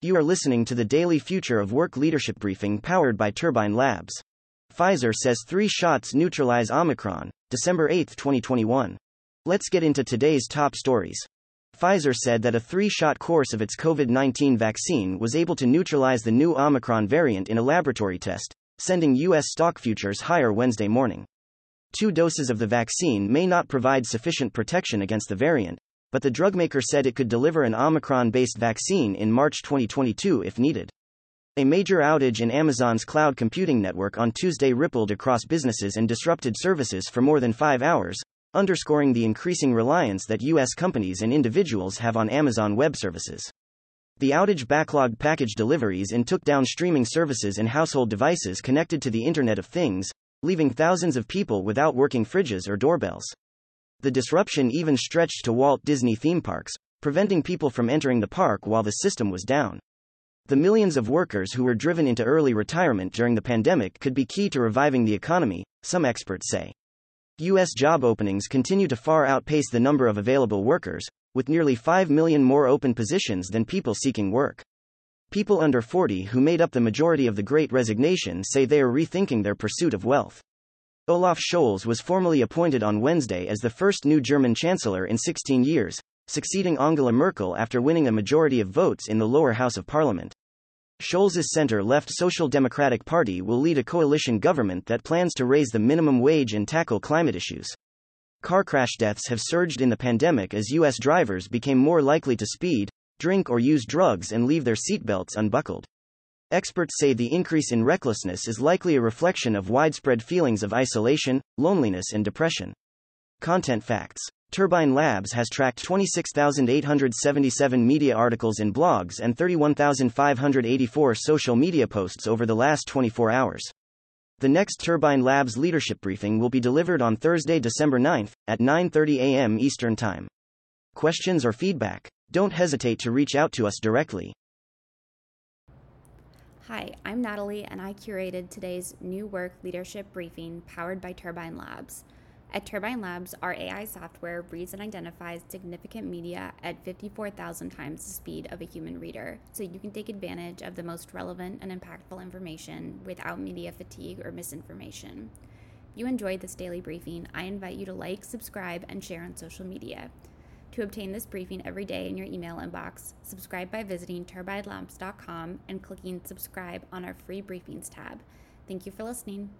You are listening to the daily Future of Work Leadership Briefing powered by Turbine Labs. Pfizer says three shots neutralize Omicron, December 8, 2021. Let's get into today's top stories. Pfizer said that a three shot course of its COVID 19 vaccine was able to neutralize the new Omicron variant in a laboratory test, sending U.S. stock futures higher Wednesday morning. Two doses of the vaccine may not provide sufficient protection against the variant, but the drugmaker said it could deliver an Omicron based vaccine in March 2022 if needed. A major outage in Amazon's cloud computing network on Tuesday rippled across businesses and disrupted services for more than five hours, underscoring the increasing reliance that U.S. companies and individuals have on Amazon Web Services. The outage backlogged package deliveries and took down streaming services and household devices connected to the Internet of Things, leaving thousands of people without working fridges or doorbells. The disruption even stretched to Walt Disney theme parks, preventing people from entering the park while the system was down. The millions of workers who were driven into early retirement during the pandemic could be key to reviving the economy, some experts say. U.S. job openings continue to far outpace the number of available workers, with nearly 5 million more open positions than people seeking work. People under 40 who made up the majority of the Great Resignation say they are rethinking their pursuit of wealth. Olaf Scholz was formally appointed on Wednesday as the first new German chancellor in 16 years, succeeding Angela Merkel after winning a majority of votes in the lower house of parliament. Scholz's center left Social Democratic Party will lead a coalition government that plans to raise the minimum wage and tackle climate issues. Car crash deaths have surged in the pandemic as U.S. drivers became more likely to speed, drink, or use drugs and leave their seatbelts unbuckled. Experts say the increase in recklessness is likely a reflection of widespread feelings of isolation, loneliness, and depression. Content facts Turbine Labs has tracked 26,877 media articles and blogs and 31,584 social media posts over the last 24 hours. The next Turbine Labs leadership briefing will be delivered on Thursday, December 9th at 9:30 a.m. Eastern Time. Questions or feedback? Don't hesitate to reach out to us directly. Hi, I'm Natalie, and I curated today's New Work Leadership Briefing powered by Turbine Labs. At Turbine Labs, our AI software reads and identifies significant media at 54,000 times the speed of a human reader, so you can take advantage of the most relevant and impactful information without media fatigue or misinformation. If you enjoyed this daily briefing, I invite you to like, subscribe, and share on social media. To obtain this briefing every day in your email inbox, subscribe by visiting turbinelabs.com and clicking subscribe on our free briefings tab. Thank you for listening.